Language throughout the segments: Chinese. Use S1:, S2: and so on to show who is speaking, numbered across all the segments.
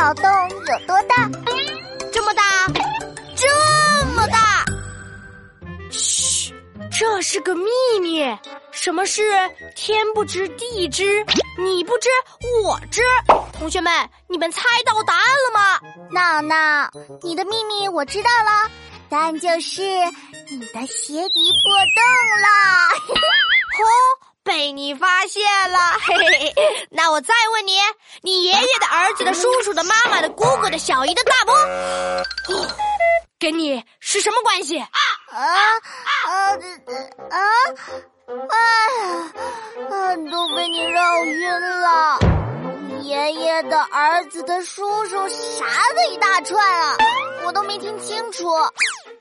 S1: 脑洞有多大？
S2: 这么大，这么大。嘘，这是个秘密。什么是天不知地知？你不知我知。同学们，你们猜到答案了吗？
S1: 闹闹，你的秘密我知道了，答案就是你的鞋底破洞了。
S2: 哦。你发现了，嘿嘿嘿！那我再问你，你爷爷的儿子的叔叔的妈妈的姑姑的小姨的大伯，跟你是什么关系？啊
S1: 啊啊！哎呀，都被你绕晕了。爷爷的儿子的叔叔啥的一大串啊，我都没听清楚。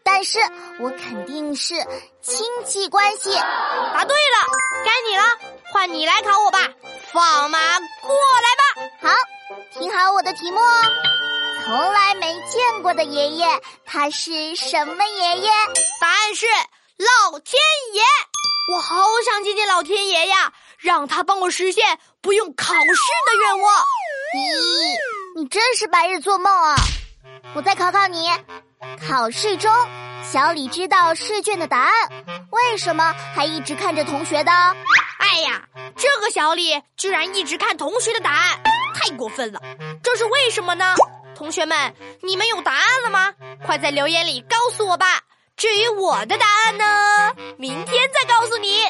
S1: 但是我肯定是亲戚关系。
S2: 答对了，该你了，换你来考我吧。放马过来吧。
S1: 好，听好我的题目哦。从来没见过的爷爷，他是什么爷爷？
S2: 答案是老天爷。我好想见见老天爷呀，让他帮我实现不用考试的愿望。
S1: 咦，你真是白日做梦啊！我再考考你。考试中，小李知道试卷的答案，为什么还一直看着同学的？
S2: 哎呀，这个小李居然一直看同学的答案，太过分了！这是为什么呢？同学们，你们有答案了吗？快在留言里告诉我吧。至于我的答案呢，明天再告诉你。